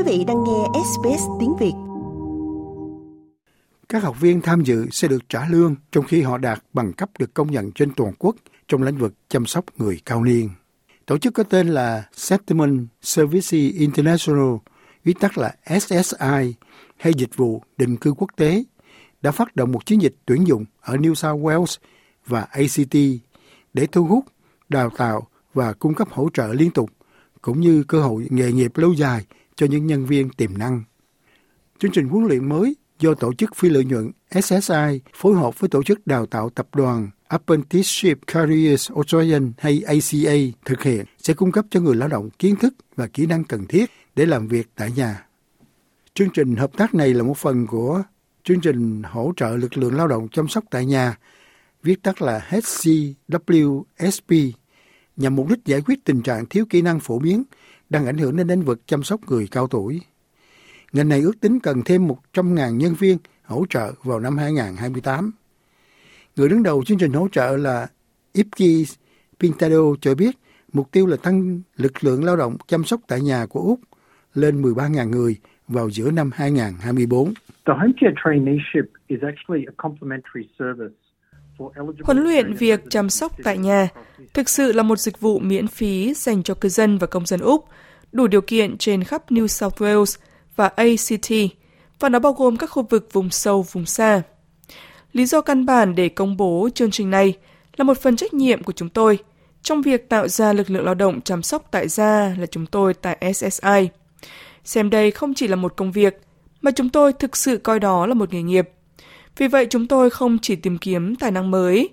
Quý vị đang nghe SBS tiếng Việt. Các học viên tham dự sẽ được trả lương trong khi họ đạt bằng cấp được công nhận trên toàn quốc trong lĩnh vực chăm sóc người cao niên. Tổ chức có tên là Settlement Services International, viết tắt là SSI, hay Dịch vụ Định cư Quốc tế, đã phát động một chiến dịch tuyển dụng ở New South Wales và ACT để thu hút, đào tạo và cung cấp hỗ trợ liên tục, cũng như cơ hội nghề nghiệp lâu dài cho những nhân viên tiềm năng. Chương trình huấn luyện mới do tổ chức phi lợi nhuận SSI phối hợp với tổ chức đào tạo tập đoàn Apprenticeship Careers Australian hay ACA thực hiện sẽ cung cấp cho người lao động kiến thức và kỹ năng cần thiết để làm việc tại nhà. Chương trình hợp tác này là một phần của chương trình hỗ trợ lực lượng lao động chăm sóc tại nhà, viết tắt là HCWSP, nhằm mục đích giải quyết tình trạng thiếu kỹ năng phổ biến đang ảnh hưởng đến lĩnh vực chăm sóc người cao tuổi. Ngành này ước tính cần thêm 100.000 nhân viên hỗ trợ vào năm 2028. Người đứng đầu chương trình hỗ trợ là Ipki Pintado cho biết mục tiêu là tăng lực lượng lao động chăm sóc tại nhà của Úc lên 13.000 người vào giữa năm 2024. Huấn luyện việc chăm sóc tại nhà thực sự là một dịch vụ miễn phí dành cho cư dân và công dân Úc, đủ điều kiện trên khắp New South Wales và ACT, và nó bao gồm các khu vực vùng sâu, vùng xa. Lý do căn bản để công bố chương trình này là một phần trách nhiệm của chúng tôi trong việc tạo ra lực lượng lao động chăm sóc tại gia là chúng tôi tại SSI. Xem đây không chỉ là một công việc, mà chúng tôi thực sự coi đó là một nghề nghiệp. Vì vậy chúng tôi không chỉ tìm kiếm tài năng mới,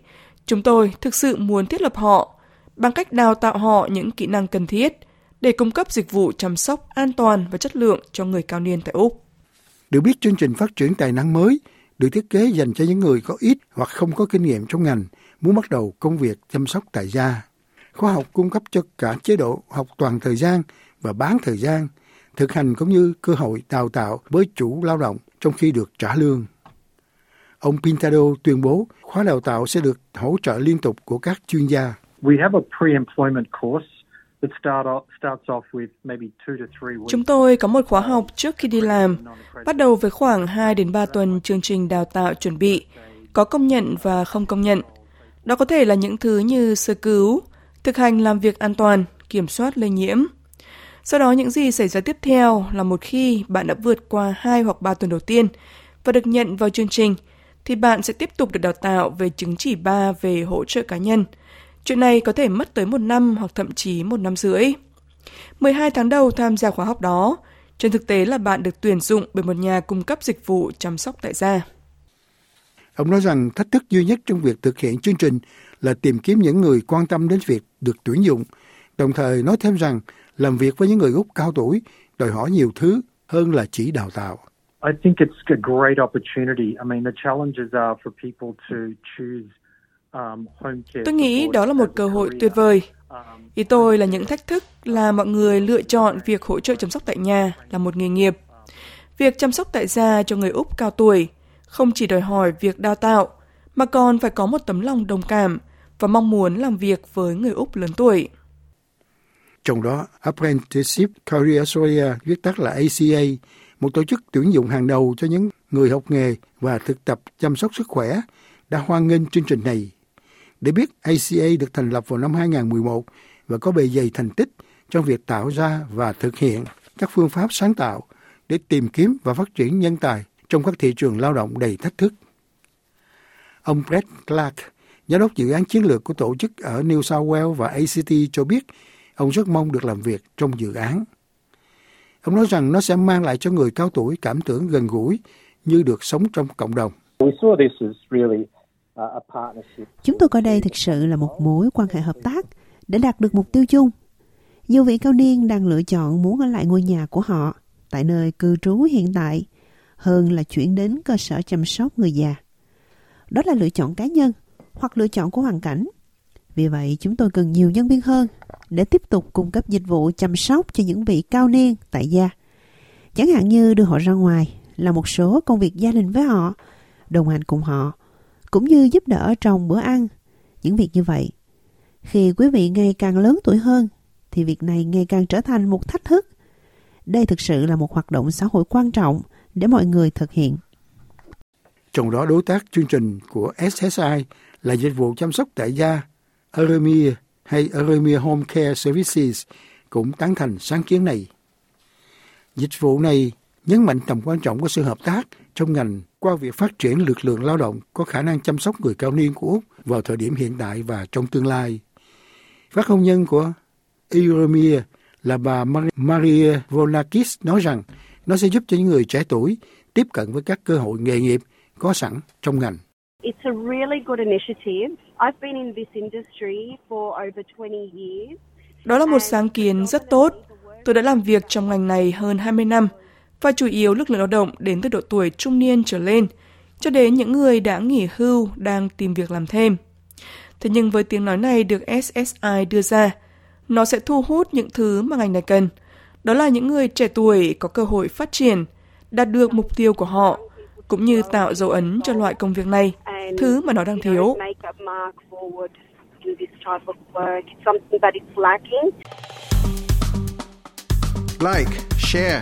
chúng tôi thực sự muốn thiết lập họ bằng cách đào tạo họ những kỹ năng cần thiết để cung cấp dịch vụ chăm sóc an toàn và chất lượng cho người cao niên tại Úc. Được biết chương trình phát triển tài năng mới được thiết kế dành cho những người có ít hoặc không có kinh nghiệm trong ngành muốn bắt đầu công việc chăm sóc tại gia. Khoa học cung cấp cho cả chế độ học toàn thời gian và bán thời gian, thực hành cũng như cơ hội đào tạo với chủ lao động trong khi được trả lương. Ông Pintado tuyên bố khóa đào tạo sẽ được hỗ trợ liên tục của các chuyên gia. Chúng tôi có một khóa học trước khi đi làm, bắt đầu với khoảng 2 đến 3 tuần chương trình đào tạo chuẩn bị, có công nhận và không công nhận. Đó có thể là những thứ như sơ cứu, thực hành làm việc an toàn, kiểm soát lây nhiễm. Sau đó những gì xảy ra tiếp theo là một khi bạn đã vượt qua 2 hoặc 3 tuần đầu tiên và được nhận vào chương trình, thì bạn sẽ tiếp tục được đào tạo về chứng chỉ 3 về hỗ trợ cá nhân. Chuyện này có thể mất tới một năm hoặc thậm chí một năm rưỡi. 12 tháng đầu tham gia khóa học đó, trên thực tế là bạn được tuyển dụng bởi một nhà cung cấp dịch vụ chăm sóc tại gia. Ông nói rằng thách thức duy nhất trong việc thực hiện chương trình là tìm kiếm những người quan tâm đến việc được tuyển dụng, đồng thời nói thêm rằng làm việc với những người Úc cao tuổi đòi hỏi nhiều thứ hơn là chỉ đào tạo. I think it's a great opportunity. I mean, the challenges are for people to choose Tôi nghĩ đó là một cơ hội tuyệt vời. Ý tôi là những thách thức là mọi người lựa chọn việc hỗ trợ chăm sóc tại nhà là một nghề nghiệp. Việc chăm sóc tại gia cho người Úc cao tuổi không chỉ đòi hỏi việc đào tạo, mà còn phải có một tấm lòng đồng cảm và mong muốn làm việc với người Úc lớn tuổi. Trong đó, Apprenticeship Career Australia, viết tắt là ACA, một tổ chức tuyển dụng hàng đầu cho những người học nghề và thực tập chăm sóc sức khỏe, đã hoan nghênh chương trình này. Để biết ACA được thành lập vào năm 2011 và có bề dày thành tích trong việc tạo ra và thực hiện các phương pháp sáng tạo để tìm kiếm và phát triển nhân tài trong các thị trường lao động đầy thách thức. Ông Brett Clark, giám đốc dự án chiến lược của tổ chức ở New South Wales và ACT cho biết ông rất mong được làm việc trong dự án. Ông nói rằng nó sẽ mang lại cho người cao tuổi cảm tưởng gần gũi như được sống trong cộng đồng. Chúng tôi coi đây thực sự là một mối quan hệ hợp tác để đạt được mục tiêu chung. Nhiều vị cao niên đang lựa chọn muốn ở lại ngôi nhà của họ tại nơi cư trú hiện tại hơn là chuyển đến cơ sở chăm sóc người già. Đó là lựa chọn cá nhân hoặc lựa chọn của hoàn cảnh. Vì vậy, chúng tôi cần nhiều nhân viên hơn để tiếp tục cung cấp dịch vụ chăm sóc cho những vị cao niên tại gia. Chẳng hạn như đưa họ ra ngoài, làm một số công việc gia đình với họ, đồng hành cùng họ, cũng như giúp đỡ trong bữa ăn. Những việc như vậy. Khi quý vị ngày càng lớn tuổi hơn, thì việc này ngày càng trở thành một thách thức. đây thực sự là một hoạt động xã hội quan trọng để mọi người thực hiện. Trong đó đối tác chương trình của SSI là dịch vụ chăm sóc tại gia Aremia hay Aremia Home Care Services cũng tán thành sáng kiến này. Dịch vụ này nhấn mạnh tầm quan trọng của sự hợp tác trong ngành qua việc phát triển lực lượng lao động có khả năng chăm sóc người cao niên của Úc vào thời điểm hiện tại và trong tương lai. Phát ngôn nhân của Euromia là bà Maria Volakis nói rằng nó sẽ giúp cho những người trẻ tuổi tiếp cận với các cơ hội nghề nghiệp có sẵn trong ngành. It's a really good initiative. I've been in this industry for over 20 years. Đó là một sáng kiến rất tốt. Tôi đã làm việc trong ngành này hơn 20 năm và chủ yếu lực lượng lao động đến từ độ tuổi trung niên trở lên, cho đến những người đã nghỉ hưu đang tìm việc làm thêm. Thế nhưng với tiếng nói này được SSI đưa ra, nó sẽ thu hút những thứ mà ngành này cần. Đó là những người trẻ tuổi có cơ hội phát triển, đạt được mục tiêu của họ, cũng như tạo dấu ấn cho loại công việc này, thứ mà nó đang thiếu. Like, share,